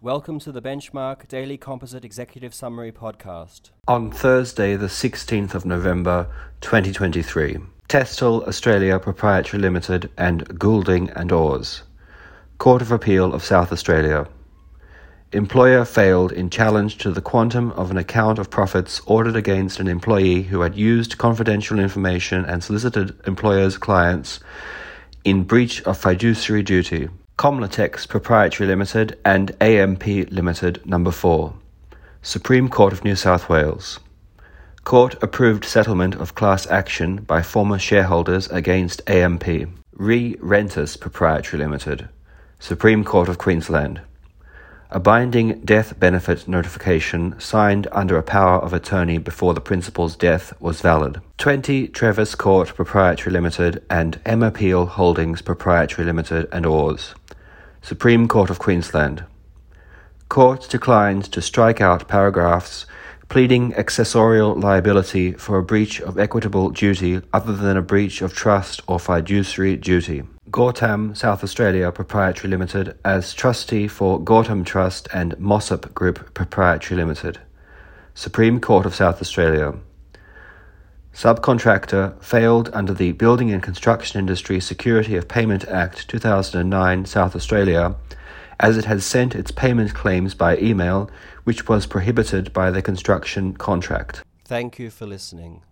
Welcome to the Benchmark Daily Composite Executive Summary Podcast. On Thursday, the 16th of November 2023, Testel Australia Proprietary Limited and Goulding and Oars, Court of Appeal of South Australia. Employer failed in challenge to the quantum of an account of profits ordered against an employee who had used confidential information and solicited employer's clients in breach of fiduciary duty. Komlotex Proprietary Limited and AMP Limited Number 4. Supreme Court of New South Wales. Court approved settlement of class action by former shareholders against AMP. Re Rentus Proprietary Limited. Supreme Court of Queensland. A binding death benefit notification signed under a power of attorney before the principal's death was valid. 20 Trevis Court Proprietary Limited and Emma Peel Holdings Proprietary Limited and Oars. Supreme Court of Queensland. Court declined to strike out paragraphs pleading accessorial liability for a breach of equitable duty other than a breach of trust or fiduciary duty. Gautam South Australia Proprietary Limited as trustee for Gautam Trust and Mossop Group Proprietary Limited. Supreme Court of South Australia. Subcontractor failed under the Building and Construction Industry Security of Payment Act 2009 South Australia as it had sent its payment claims by email, which was prohibited by the construction contract. Thank you for listening.